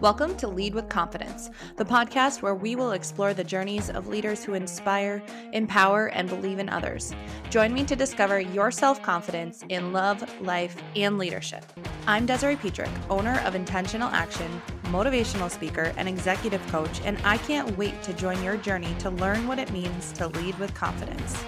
Welcome to Lead with Confidence, the podcast where we will explore the journeys of leaders who inspire, empower, and believe in others. Join me to discover your self confidence in love, life, and leadership. I'm Desiree Petrick, owner of Intentional Action, motivational speaker, and executive coach, and I can't wait to join your journey to learn what it means to lead with confidence.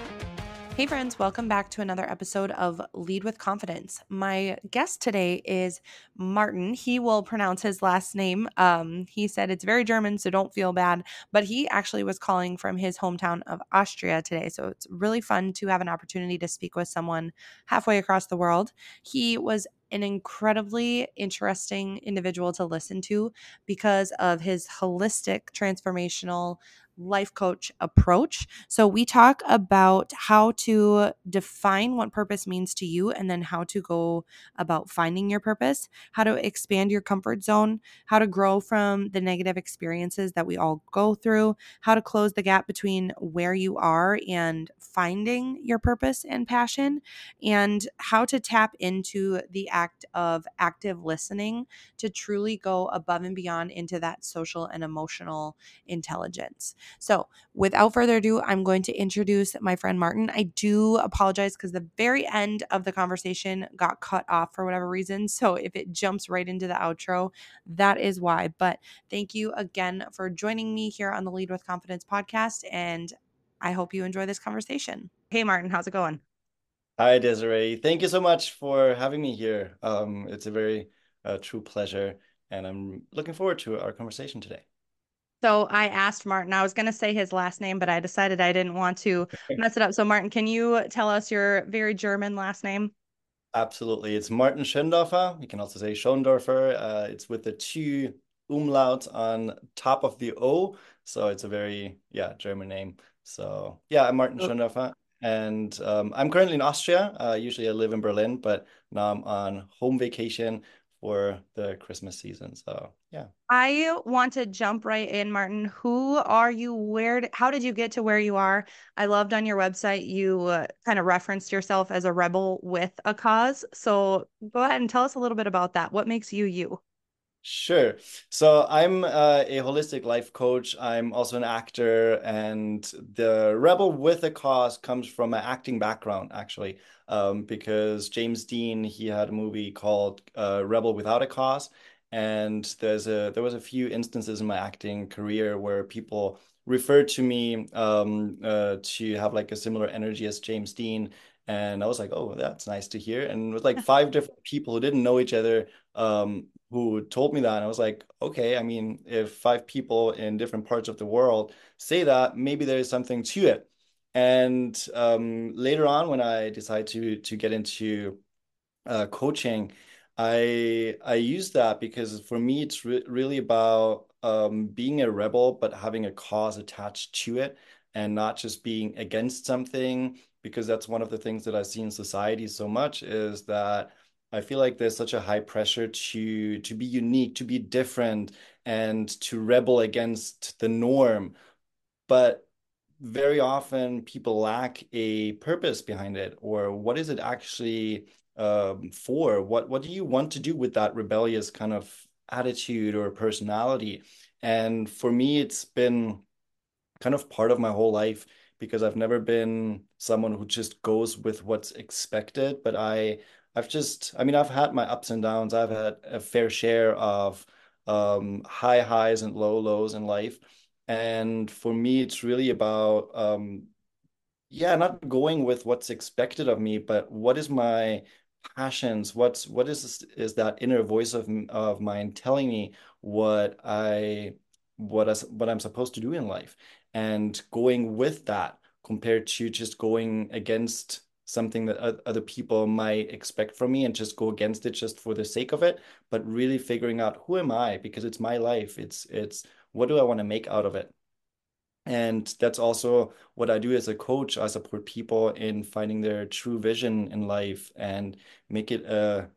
Hey, friends, welcome back to another episode of Lead with Confidence. My guest today is Martin. He will pronounce his last name. Um, he said it's very German, so don't feel bad, but he actually was calling from his hometown of Austria today. So it's really fun to have an opportunity to speak with someone halfway across the world. He was an incredibly interesting individual to listen to because of his holistic transformational life coach approach. So, we talk about how to define what purpose means to you and then how to go about finding your purpose, how to expand your comfort zone, how to grow from the negative experiences that we all go through, how to close the gap between where you are and finding your purpose and passion, and how to tap into the act of active listening to truly go above and beyond into that social and emotional intelligence. So, without further ado, I'm going to introduce my friend Martin. I do apologize because the very end of the conversation got cut off for whatever reason. So, if it jumps right into the outro, that is why. But thank you again for joining me here on the Lead with Confidence podcast. And I hope you enjoy this conversation. Hey, Martin, how's it going? Hi, Desiree. Thank you so much for having me here. Um, it's a very uh, true pleasure, and I'm looking forward to our conversation today. So I asked Martin, I was going to say his last name, but I decided I didn't want to mess it up. So, Martin, can you tell us your very German last name? Absolutely. It's Martin Schöndorfer. You can also say Schöndorfer. Uh, it's with the two umlaut on top of the O. So it's a very, yeah, German name. So, yeah, I'm Martin oh. Schöndorfer. And um, I'm currently in Austria. Uh, usually I live in Berlin, but now I'm on home vacation for the Christmas season. So yeah. I want to jump right in, Martin. Who are you? Where? How did you get to where you are? I loved on your website you uh, kind of referenced yourself as a rebel with a cause. So go ahead and tell us a little bit about that. What makes you you? Sure. So I'm uh, a holistic life coach. I'm also an actor, and the rebel with a cause comes from an acting background, actually, um, because James Dean he had a movie called uh, Rebel Without a Cause, and there's a there was a few instances in my acting career where people referred to me um, uh, to have like a similar energy as James Dean, and I was like, oh, that's nice to hear. And it was like five different people who didn't know each other um, who told me that. And I was like, okay, I mean, if five people in different parts of the world say that, maybe there is something to it. And um, later on, when I decided to to get into uh, coaching, I I use that because for me, it's re really about um, being a rebel, but having a cause attached to it, and not just being against something because that's one of the things that I see in society so much is that I feel like there's such a high pressure to to be unique, to be different, and to rebel against the norm. But very often people lack a purpose behind it, or what is it actually um, for? What what do you want to do with that rebellious kind of attitude or personality? And for me, it's been kind of part of my whole life because I've never been someone who just goes with what's expected. But I, I've just, I mean, I've had my ups and downs. I've had a fair share of um, high highs and low lows in life. And for me, it's really about, um, yeah, not going with what's expected of me, but what is my passions? What's what is is that inner voice of of mine telling me what I what I, what I'm supposed to do in life? and going with that compared to just going against something that other people might expect from me and just go against it just for the sake of it but really figuring out who am i? Because it's my life. It's it's what do i want to make out of it? And that's also what i do as a coach. I support people in finding their true vision in life and make it a,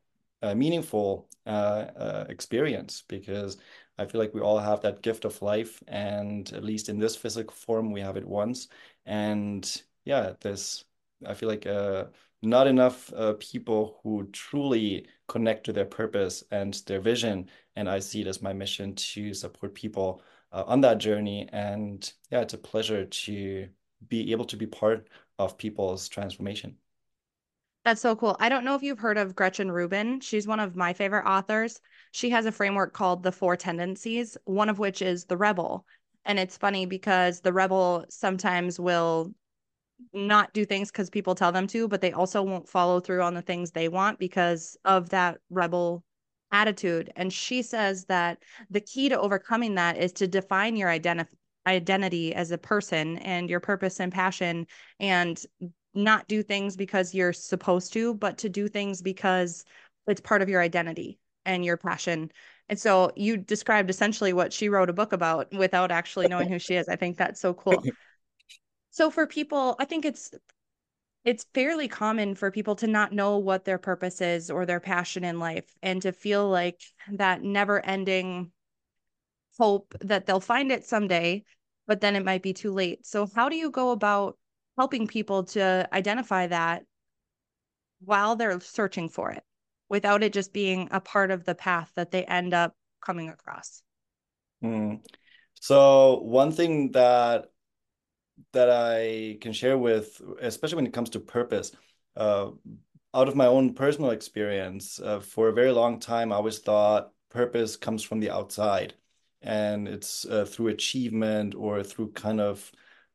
a meaningful uh, uh, experience because I feel like we all have that gift of life, and at least in this physical form, we have it once. And yeah, this I feel like uh, not enough uh, people who truly connect to their purpose and their vision. And I see it as my mission to support people uh, on that journey. And yeah, it's a pleasure to be able to be part of people's transformation. That's so cool. I don't know if you've heard of Gretchen Rubin. She's one of my favorite authors. She has a framework called the Four Tendencies, one of which is the rebel. And it's funny because the rebel sometimes will not do things because people tell them to, but they also won't follow through on the things they want because of that rebel attitude. And she says that the key to overcoming that is to define your identity identity as a person and your purpose and passion and not do things because you're supposed to, but to do things because it's part of your identity and your passion. And so you described essentially what she wrote a book about without actually knowing who she is. I think that's so cool. so for people, I think it's it's fairly common for people to not know what their purpose is or their passion in life and to feel like that never ending hope that they'll find it someday, but then it might be too late. So how do you go about helping people to identify that while they're searching for it without it just being a part of the path that they end up coming across. Mm. So one thing that that I can share with, especially when it comes to purpose, uh, out of my own personal experience, uh, for a very long time, I always thought purpose comes from the outside, and it's uh, through achievement or through kind of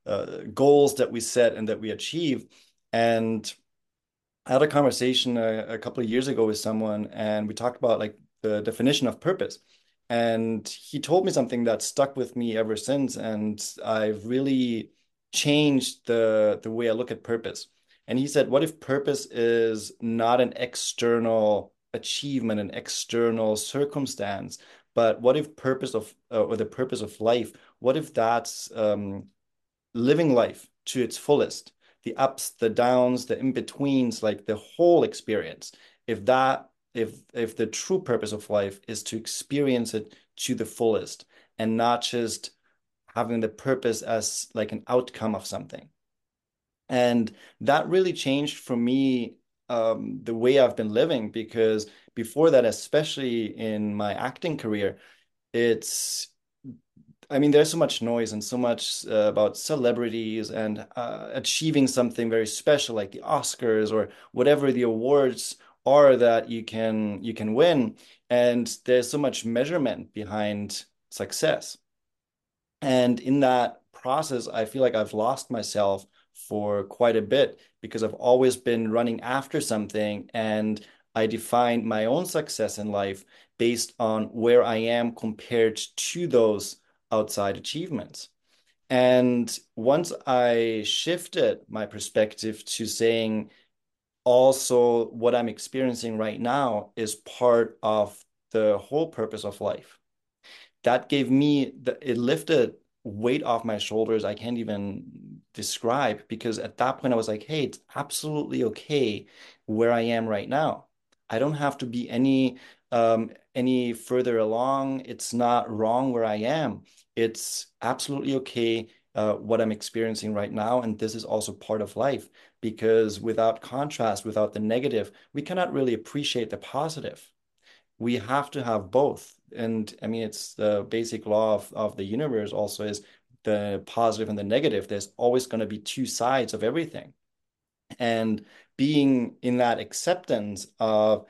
uh, goals that we set and that we achieve. And I had a conversation a, a couple of years ago with someone, and we talked about like the definition of purpose. And he told me something that stuck with me ever since, and I've really changed the the way I look at purpose. And he said, "What if purpose is not an external achievement, an external circumstance, but what if purpose of uh, or the purpose of life? What if that's um, living life to its fullest, the ups, the downs, the in-betweens, like the whole experience. If that if if the true purpose of life is to experience it to the fullest and not just having the purpose as like an outcome of something. And that really changed for me um, the way I've been living because before that, especially in my acting career, it's I mean, there's so much noise and so much uh, about celebrities and uh, achieving something very special, like the Oscars or whatever the awards are that you can you can win. And there's so much measurement behind success. And in that process, I feel like I've lost myself for quite a bit because I've always been running after something and I defined my own success in life based on where I am compared to those outside achievements. And once I shifted my perspective to saying also what I'm experiencing right now is part of the whole purpose of life, that gave me, the, it lifted weight off my shoulders I can't even describe because at that point I was like, hey, it's absolutely okay where I am right now. I don't have to be any um, any further along. It's not wrong where I am. It's absolutely okay uh, what I'm experiencing right now. And this is also part of life because without contrast, without the negative, we cannot really appreciate the positive. We have to have both. And I mean, it's the basic law of, of the universe also is the positive and the negative. There's always going to be two sides of everything. And being in that acceptance of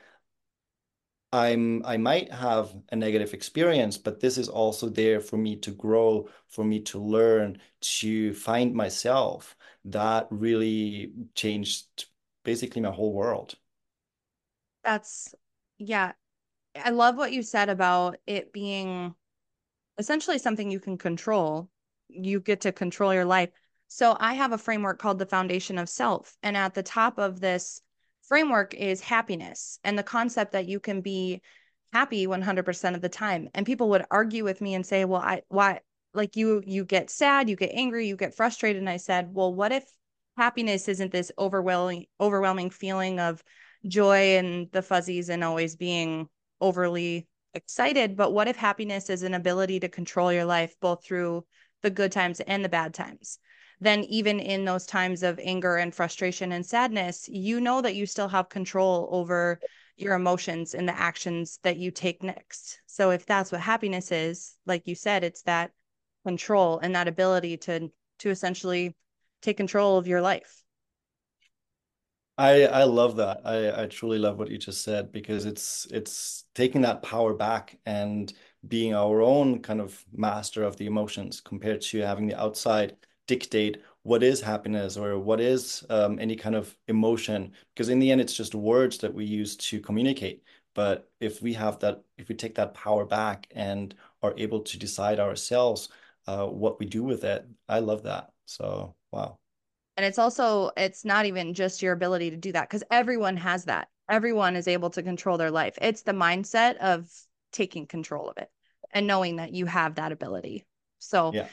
I'm I might have a negative experience, but this is also there for me to grow, for me to learn, to find myself. That really changed basically my whole world. That's yeah. I love what you said about it being essentially something you can control. You get to control your life. So I have a framework called the foundation of self. And at the top of this framework is happiness and the concept that you can be happy 100% of the time and people would argue with me and say well i why like you you get sad you get angry you get frustrated and i said well what if happiness isn't this overwhelming overwhelming feeling of joy and the fuzzies and always being overly excited but what if happiness is an ability to control your life both through the good times and the bad times then even in those times of anger and frustration and sadness, you know that you still have control over your emotions and the actions that you take next. So if that's what happiness is, like you said, it's that control and that ability to to essentially take control of your life. I I love that. I I truly love what you just said because it's it's taking that power back and being our own kind of master of the emotions compared to having the outside dictate what is happiness or what is um, any kind of emotion. Because in the end it's just words that we use to communicate. But if we have that if we take that power back and are able to decide ourselves uh, what we do with it i love that. So wow and it's also it's not even just your ability to do that because everyone has that. Everyone is able to control their life. It's the mindset of taking control of it and knowing that you have that ability. So yeah.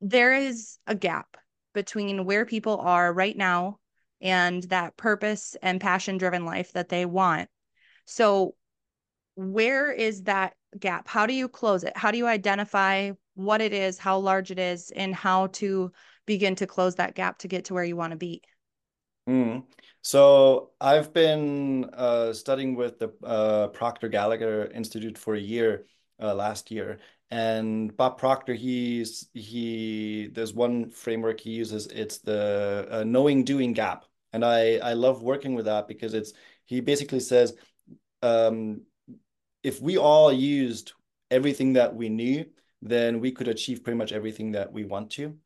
there is a gap between where people are right now and that purpose and passion driven life that they want. So where is that gap? How do you close it? How do you identify what it is how large it is and how to begin to close that gap to get to where you want to be? Mm. So I've been uh, studying with the uh, Proctor Gallagher Institute for a year uh, last year, and Bob Proctor, he's he. There's one framework he uses. It's the uh, knowing doing gap, and I I love working with that because it's he basically says, um, if we all used everything that we knew, then we could achieve pretty much everything that we want to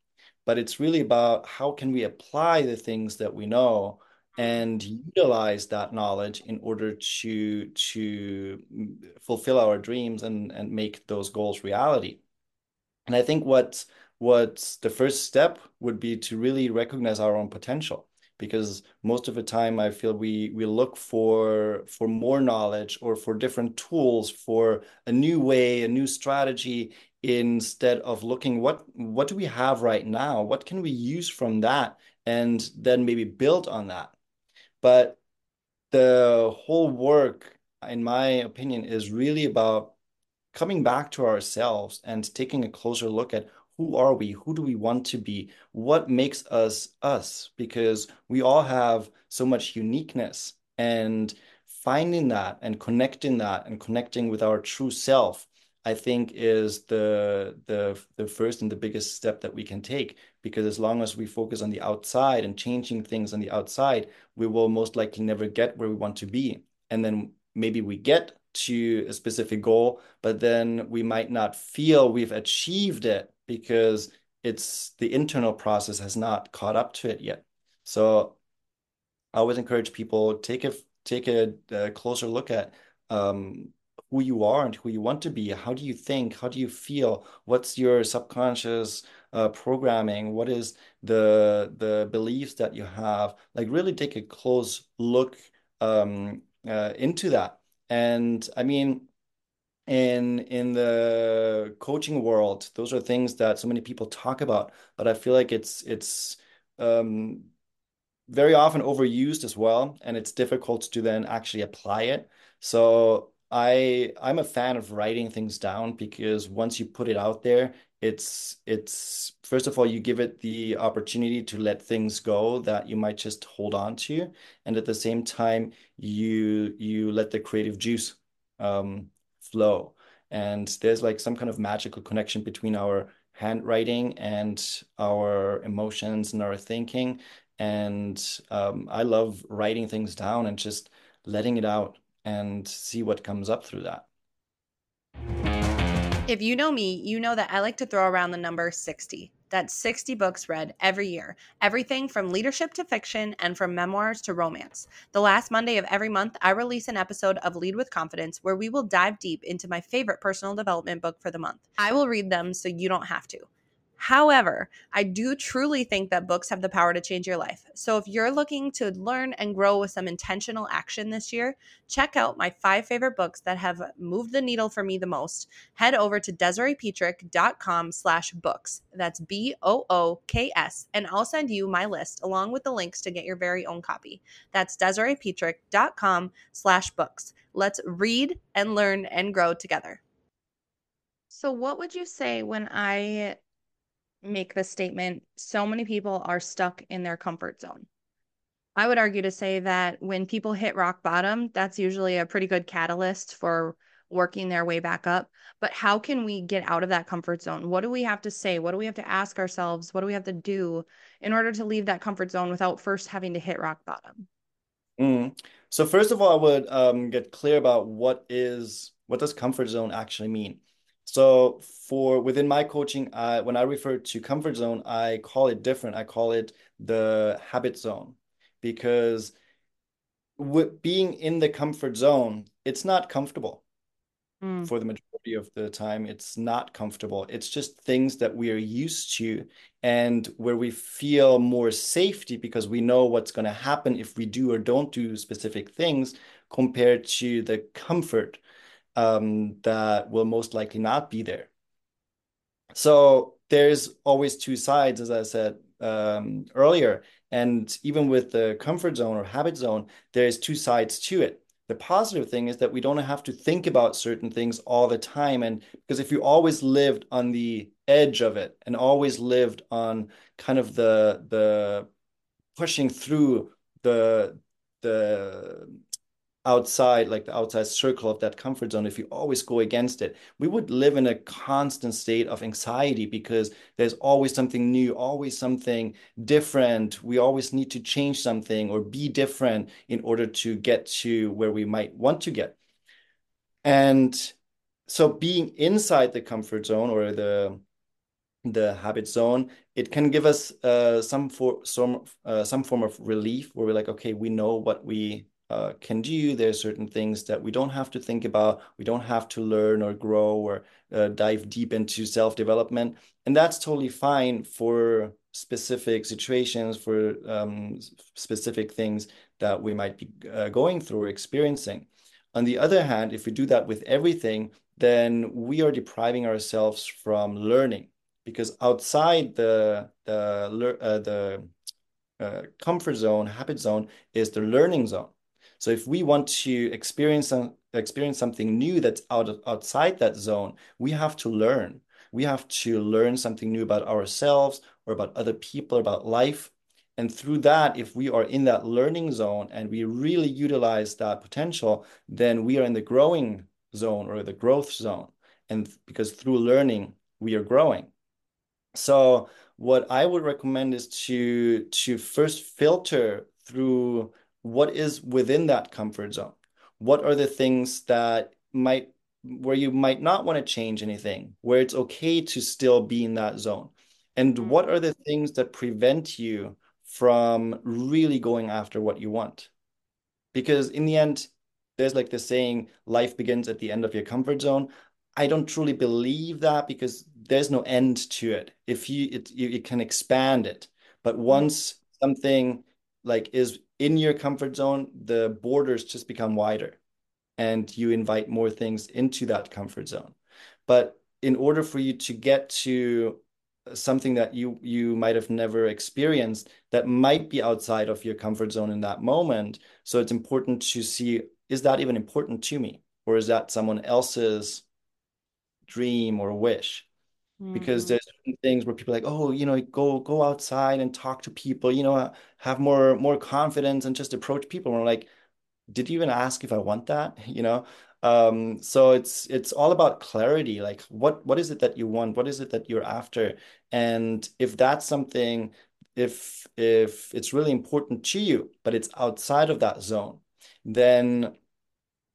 but it's really about how can we apply the things that we know and mm-hmm. utilize that knowledge in order to to fulfill our dreams and and make those goals reality. And i think what what the first step would be to really recognize our own potential because most of the time I feel we we look for for more knowledge or for different tools for a new way, a new strategy instead of looking what what do we have right now? What can we use from that and then maybe build on that. But the whole work in my opinion is really about coming back to ourselves and taking a closer look at who are we? Who do we want to be? What makes us us? Because we all have so much uniqueness and finding that and connecting that and connecting with our true self I think is the the the first and the biggest step that we can take because as long as we focus on the outside and changing things on the outside, we will most likely never get where we want to be. And then maybe we get to a specific goal, but then we might not feel we've achieved it because it's the internal process has not caught up to it yet. So I always encourage people take a take a, a closer look at um, who you are and who you want to be. How do you think? How do you feel? What's your subconscious uh, programming? What is the the beliefs that you have? Like really take a close look um, uh, into that. And I mean, in in the coaching world those are things that so many people talk about but i feel like it's it's um, very often overused as well and it's difficult to then actually apply it so i i'm a fan of writing things down because once you put it out there it's it's first of all you give it the opportunity to let things go that you might just hold on to and at the same time you you let the creative juice um, flow. And there's like some kind of magical connection between our handwriting and our emotions and our thinking. And um, I love writing things down and just letting it out and see what comes up through that. If you know me, you know that I like to throw around the number 60. That's 60 books read every year, everything from leadership to fiction and from memoirs to romance. The last Monday of every month, I release an episode of Lead with Confidence where we will dive deep into my favorite personal development book for the month. I will read them so you don't have to. However, I do truly think that books have the power to change your life. So if you're looking to learn and grow with some intentional action this year, check out my five favorite books that have moved the needle for me the most. Head over to DesireePetrick.com slash books. That's B-O-O-K-S. And I'll send you my list along with the links to get your very own copy. That's DesireePetrick.com slash books. Let's read and learn and grow together. So what would you say when I make the statement so many people are stuck in their comfort zone. I would argue to say that when people hit rock bottom, that's usually a pretty good catalyst for working their way back up. But how can we get out of that comfort zone? What do we have to say? What do we have to ask ourselves? What do we have to do in order to leave that comfort zone without first having to hit rock bottom? Mm. So first of all, I would um, get clear about what is what does comfort zone actually mean. So for within my coaching, uh, when I refer to comfort zone, I call it different. I call it the habit zone because with being in the comfort zone, it's not comfortable mm. for the majority of the time. It's not comfortable. It's just things that we are used to and where we feel more safety because we know what's going to happen if we do or don't do specific things compared to the comfort um, that will most likely not be there. So there's always two sides, as I said um, earlier. And even with the comfort zone or habit zone, there's two sides to it. The positive thing is that we don't have to think about certain things all the time. And because if you always lived on the edge of it and always lived on kind of the the pushing through the the outside, like the outside circle of that comfort zone, if you always go against it, we would live in a constant state of anxiety because there's always something new, always something different. We always need to change something or be different in order to get to where we might want to get. And so being inside the comfort zone or the the habit zone, it can give us uh, some for some uh, some form of relief where we're like, okay, we know what we uh, can do. There's certain things that we don't have to think about. We don't have to learn or grow or uh, dive deep into self development. And that's totally fine for specific situations, for um, specific things that we might be uh, going through or experiencing. On the other hand, if we do that with everything, then we are depriving ourselves from learning because outside the the uh, the uh, comfort zone, habit zone is the learning zone. So if we want to experience experience something new that's out of, outside that zone, we have to learn. We have to learn something new about ourselves or about other people, about life. And through that, if we are in that learning zone and we really utilize that potential, then we are in the growing zone or the growth zone. And because through learning, we are growing. So what I would recommend is to to first filter through what is within that comfort zone? What are the things that might where you might not want to change anything, where it's okay to still be in that zone? And mm-hmm. what are the things that prevent you from really going after what you want? Because in the end, there's like the saying, life begins at the end of your comfort zone. I don't truly believe that because there's no end to it. If you it you, you can expand it, but mm-hmm. once something like is in your comfort zone, the borders just become wider and you invite more things into that comfort zone. But in order for you to get to something that you you might have never experienced that might be outside of your comfort zone in that moment so it's important to see is that even important to me or is that someone else's dream or wish because mm-hmm. there's things where people are like oh you know go go outside and talk to people you know have more more confidence and just approach people. And we're like did you even ask if i want that? You know? Um so it's it's all about clarity like what what is it that you want? What is it that you're after? And if that's something if if it's really important to you but it's outside of that zone then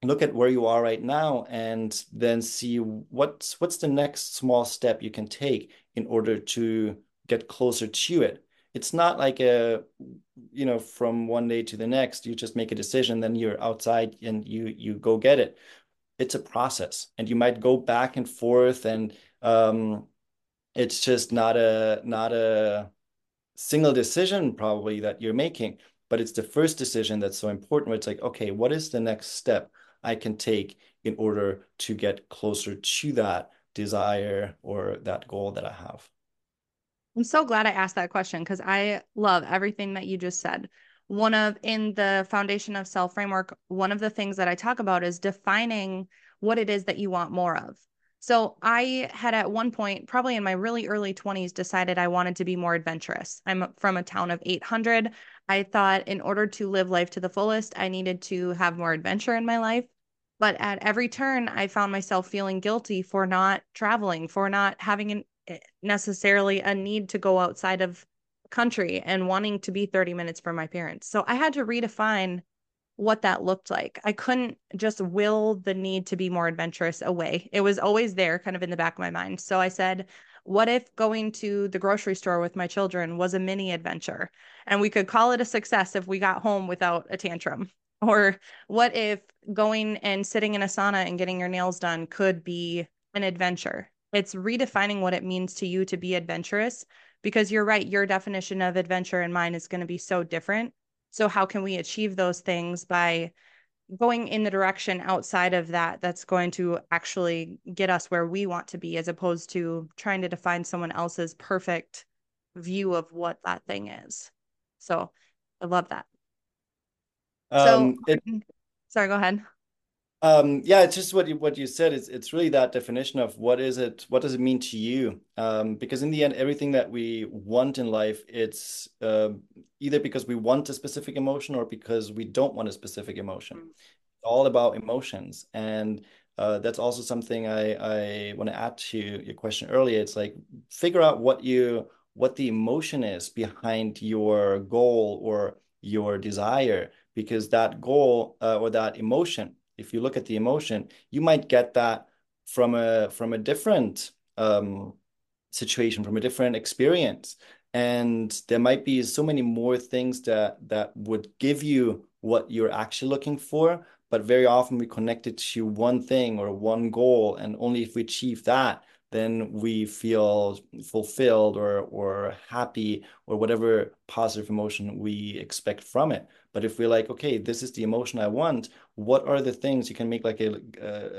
look at where you are right now and then see what's what's the next small step you can take in order to get closer to it. It's not like a you know from one day to the next you just make a decision then you're outside and you you go get it. It's a process and you might go back and forth and um, it's just not a not a single decision probably that you're making but it's the first decision that's so important where it's like okay what is the next step I can take in order to get closer to that desire or that goal that I have? I'm so glad I asked that question because I love everything that you just said. One of in the foundation of self framework, one of the things that I talk about is defining what it is that you want more of. So I had at one point, probably in my really early 20s, decided I wanted to be more adventurous. I'm from a town of 800. I thought in order to live life to the fullest, I needed to have more adventure in my life. But at every turn, I found myself feeling guilty for not traveling, for not having an, eh, necessarily a need to go outside of country and wanting to be 30 minutes from my parents. So I had to redefine what that looked like. I couldn't just will the need to be more adventurous away. It was always there, kind of in the back of my mind. So I said, what if going to the grocery store with my children was a mini adventure and we could call it a success if we got home without a tantrum? Or what if going and sitting in a sauna and getting your nails done could be an adventure? It's redefining what it means to you to be adventurous because you're right, your definition of adventure and mine is going to be so different. So, how can we achieve those things by going in the direction outside of that that's going to actually get us where we want to be, as opposed to trying to define someone else's perfect view of what that thing is? So, I love that. Um, so, it, sorry, go ahead. Um, yeah, it's just what you what you said. It's it's really that definition of what is it, what does it mean to you? Um, because in the end, everything that we want in life, it's uh, either because we want a specific emotion or because we don't want a specific emotion. Mm. It's all about emotions, and uh, that's also something I I want to add to your question earlier. It's like figure out what you what the emotion is behind your goal or your desire, because that goal uh, or that emotion if you look at the emotion, you might get that from a from a different um, situation, from a different experience, and there might be so many more things that that would give you what you're actually looking for. But very often we connect it to one thing or one goal, and only if we achieve that, then we feel fulfilled or or happy or whatever positive emotion we expect from it. But if we're like, okay, this is the emotion I want, what are the things you can make like a,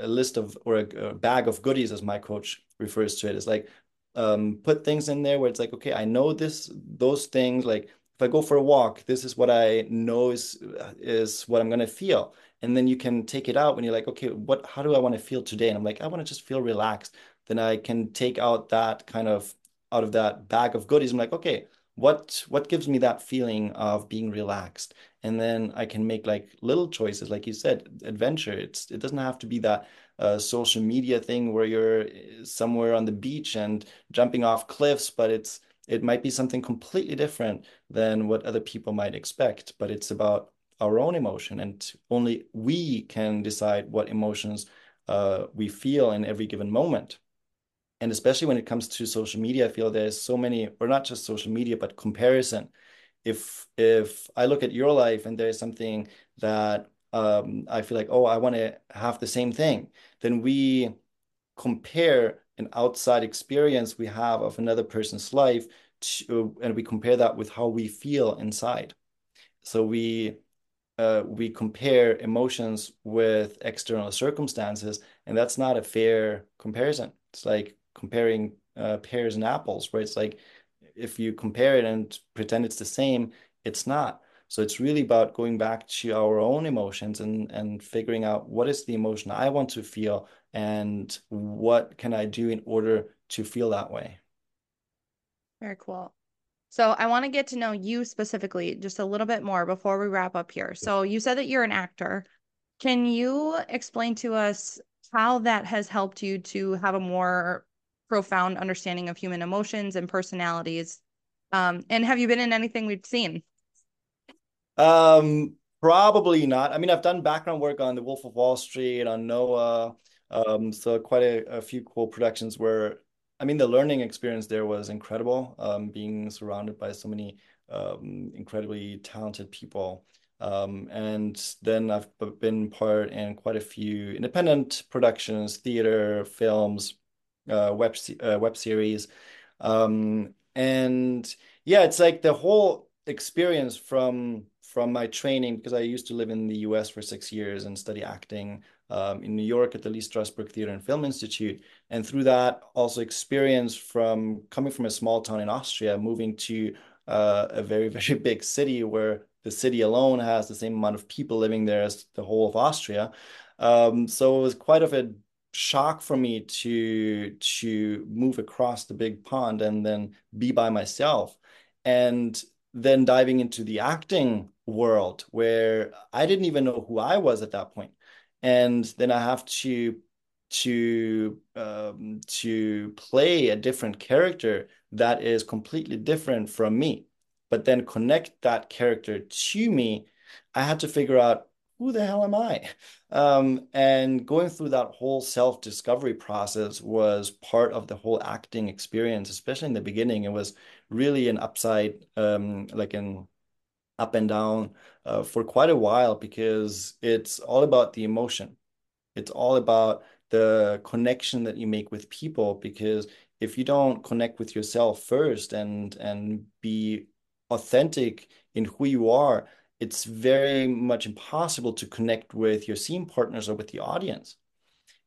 a list of or a, a bag of goodies, as my coach refers to it? It's like um, put things in there where it's like, okay, I know this, those things. Like if I go for a walk, this is what I know is is what I'm gonna feel. And then you can take it out when you're like, okay, what? How do I want to feel today? And I'm like, I want to just feel relaxed. Then I can take out that kind of out of that bag of goodies. I'm like, okay, what what gives me that feeling of being relaxed? And then i can make like little choices. Like you said adventure. It's it doesn't have to be that uh, social media thing where you're uh, somewhere on the beach and jumping off cliffs but it's it might be something completely different than what other people might expect. But it's about our own emotion and only we can decide what emotions uh, we feel in every given moment and especially when it comes to social media, I feel there's so many, or not just social media, but comparison. If if I look at your life and there's something that um, I feel like, oh, I want to have the same thing, then we compare an outside experience we have of another person's life, to, and we compare that with how we feel inside. So we uh, we compare emotions with external circumstances, and that's not a fair comparison. It's like comparing uh, pears and apples, where it's like if you compare it and pretend it's the same, it's not. So it's really about going back to our own emotions and and figuring out what is the emotion I want to feel and what can I do in order to feel that way. Very cool. So I want to get to know you specifically just a little bit more before we wrap up here. So you said that you're an actor. Can you explain to us how that has helped you to have a more profound understanding of human emotions and personalities. Um, and have you been in anything we've seen? Um, probably not. I mean, I've done background work on The Wolf of Wall Street, on Noah. Um, so quite a, a few cool productions where, I mean, the learning experience there was incredible. Um, being surrounded by so many um, incredibly talented people. Um, and then I've been part in quite a few independent productions, theater, films, web uh, web series, um, and yeah, it's like the whole experience from from my training because I used to live in the U.S. for six years and study acting um, in New York at the Lee Strasberg Theater and Film Institute, and through that also experience from coming from a small town in Austria, moving to uh, a very very big city where the city alone has the same amount of people living there as the whole of Austria. Um, so it was quite of a shock for me to to move across the big pond and then be by myself and then diving into the acting world where I didn't even know who I was at that. And then I have to to um, to play a different character that is completely different from me, but then connect that character to me. I had to figure out who the hell am I? Um, and going through that whole self discovery process was part of the whole acting experience, especially in the beginning. It was really an upside, um, like an up and down uh, for quite a while because it's all about the emotion. It's all about the connection that you make with people because if you don't connect with yourself first and and be authentic in who you are it's very much impossible to connect with your scene partners or with the audience.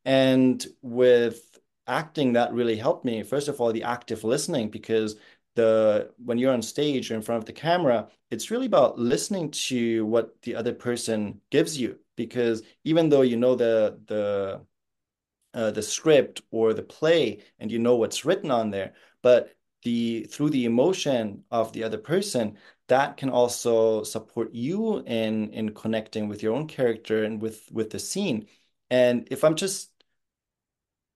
And with acting, that really helped me. First of all, the active listening, because the when you're on stage or in front of the camera, it's really about listening to what the other person gives you. Because even though you know the the uh, the script or the play and you know what's written on there, but the through the emotion of the other person, that can also support you in in connecting with your own character and with with the scene. And if I'm just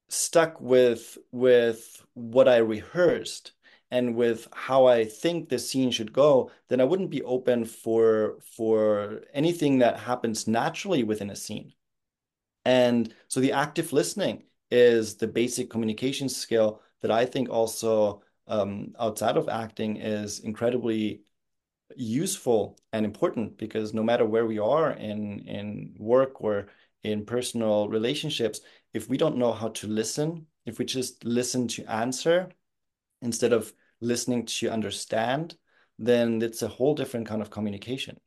stuck with with what I rehearsed and with how I think the scene should go, then I wouldn't be open for for anything that happens naturally within a scene. And so the active listening is the basic communication skill that I think also um, outside of acting is incredibly useful and important because no matter where we are in in work or in personal relationships, if we don't know how to listen, if we just listen to answer instead of listening to understand, then it's a whole different kind of communication.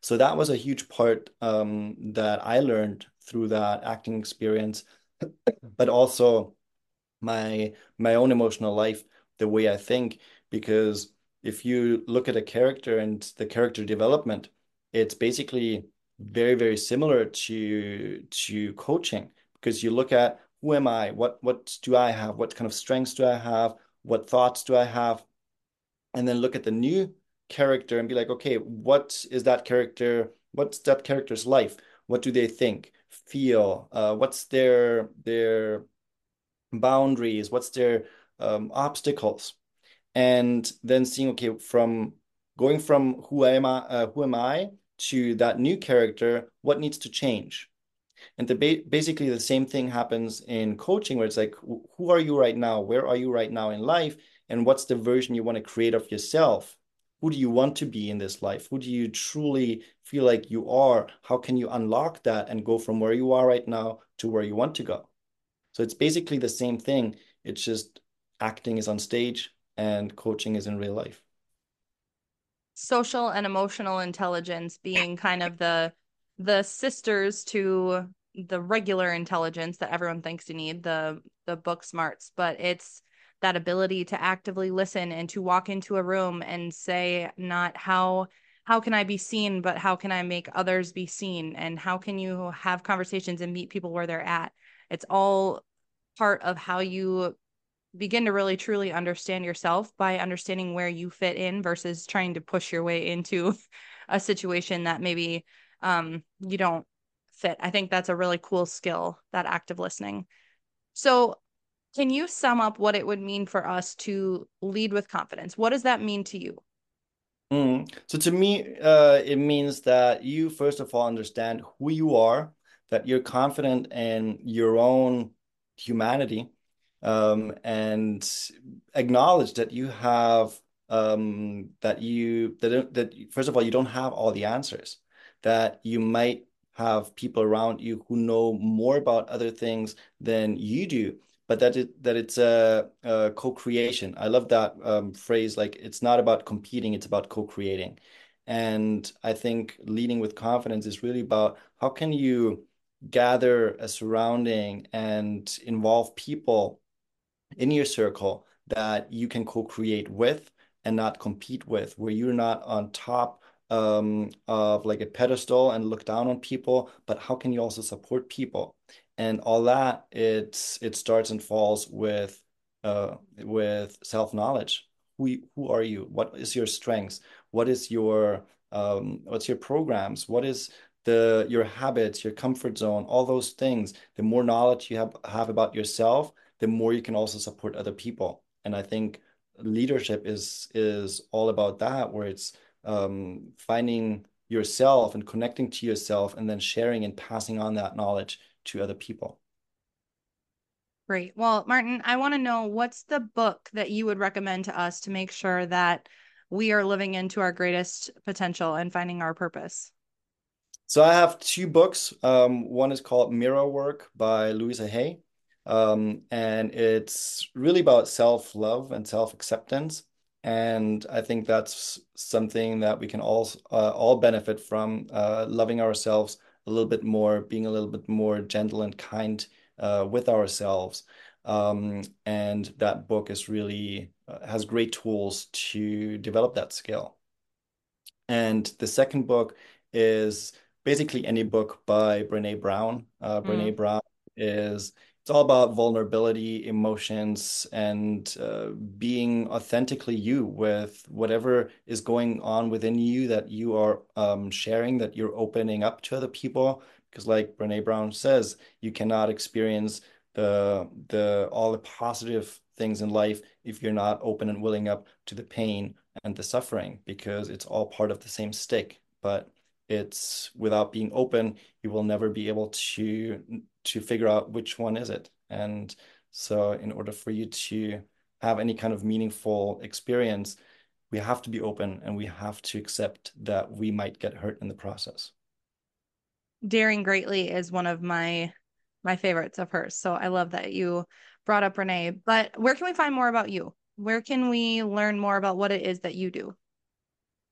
So that was a huge part um, that I learned through that acting experience, but also my my own emotional life, the way I think, because if you look at a character and the character development, it's basically very, very similar to to coaching because you look at who am I? What what do I have? What kind of strengths do I have? What thoughts do I have? And then look at the new character and be like, okay, what is that character? What's that character's life? What do they think, feel? Uh, what's their their boundaries? What's their um, obstacles? And then seeing okay from going from who am I uh, who am I to that new character what needs to change? And the ba basically the same thing happens in coaching where it's like who are you right now? Where are you right now in life? And what's the version you want to create of yourself? Who do you want to be in this life? Who do you truly feel like you are? How can you unlock that and go from where you are right now to where you want to go? So it's basically the same thing. It's just acting is on stage and coaching is in real life. Social and emotional intelligence being kind of the the sisters to the regular intelligence that everyone thinks you need, the the book smarts, but it's that ability to actively listen and to walk into a room and say not how how can I be seen, but how can I make others be seen? And how can you have conversations and meet people where they're at? It's all part of how you begin to really truly understand yourself by understanding where you fit in versus trying to push your way into a situation that maybe um, you don't fit. I think that's a really cool skill, that active listening. So, can you sum up what it would mean for us to lead with confidence? What does that mean to you? Mm. So, to me, uh, it means that you, first of all, understand who you are, that you're confident in your own humanity, um, and acknowledge that you have um, that you that that first of all you don't have all the answers that you might have people around you who know more about other things than you do but that it that it's a, a co-creation. I love that um, phrase like it's not about competing it's about co-creating. And i think leading with confidence is really about how can you gather a surrounding and involve people in your circle that you can co-create with and not compete with, where you're not on top um, of like a pedestal and look down on people, but how can you also support people? and all that it's it starts and falls with uh with self-knowledge. Who who are you? What is your strengths? What is your um what's your programs? What is the your habits your comfort zone? All those things. The more knowledge you have have about yourself the more you can also support other people and i think leadership is is all about that where it's um finding yourself and connecting to yourself and then sharing and passing on that knowledge to other people. Great. Well, Martin, I want to know what's the book that you would recommend to us to make sure that we are living into our greatest potential and finding our purpose? So I have two books. Um, one is called Mirror Work by Louisa Hay. Um, and it's really about self-love and self-acceptance. And I think that's something that we can all uh, all benefit from, uh, loving ourselves a little bit more, being a little bit more gentle and kind uh, with ourselves. Um, and that book is really uh, has great tools to develop that skill. And the second book is basically any book by Brene Brown. Uh, mm. Brene Brown is it's all about vulnerability, emotions, and uh, being authentically you with whatever is going on within you that you are um, sharing, that you're opening up to other people. Because, like Brene Brown says, you cannot experience the the all the positive things in life if you're not open and willing up to the pain and the suffering, because it's all part of the same stick. But it's without being open, you will never be able to to figure out which one is it. And so in order for you to have any kind of meaningful experience, we have to be open and we have to accept that we might get hurt in the process. Daring Greatly is one of my my favorites of hers. So I love that you brought up Brené. But where can we find more about you? Where can we learn more about what it is that you do?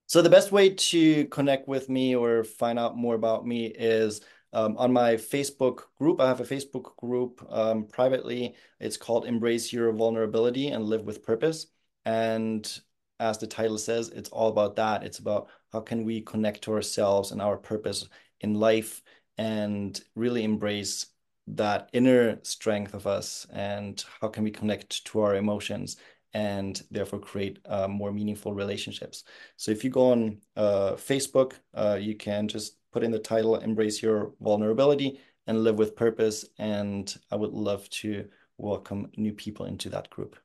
So the best way to connect with me or find out more about me is um, on my Facebook group, I have a Facebook group um, privately. It's called Embrace Your Vulnerability and Live with Purpose. And as the title says, it's all about that. It's about how can we connect to ourselves and our purpose in life and really embrace that inner strength of us and how can we connect to our emotions and therefore create uh, more meaningful relationships. So if you go on uh, Facebook, uh, you can just put in the title Embrace Your Vulnerability and Live with Purpose. And I would love to welcome new people into that group.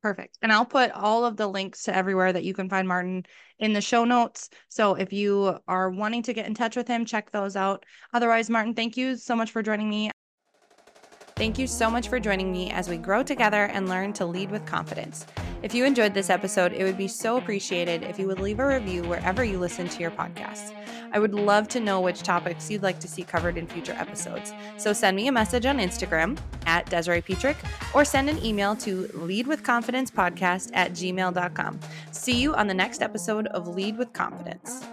Perfect. And I'll put all of the links to everywhere that you can find Martin in the show notes. So if you are wanting to get in touch with him, check those out. Otherwise, Martin, thank you so much for joining me. Thank you so much for joining me as we grow together and learn to lead with confidence. If you enjoyed this episode, it would be so appreciated if you would leave a review wherever you listen to your podcast. I would love to know which topics you'd like to see covered in future episodes. So send me a message on Instagram at Desiree Petrick or send an email to leadwithconfidencepodcast at gmail.com. See you on the next episode of Lead with Confidence.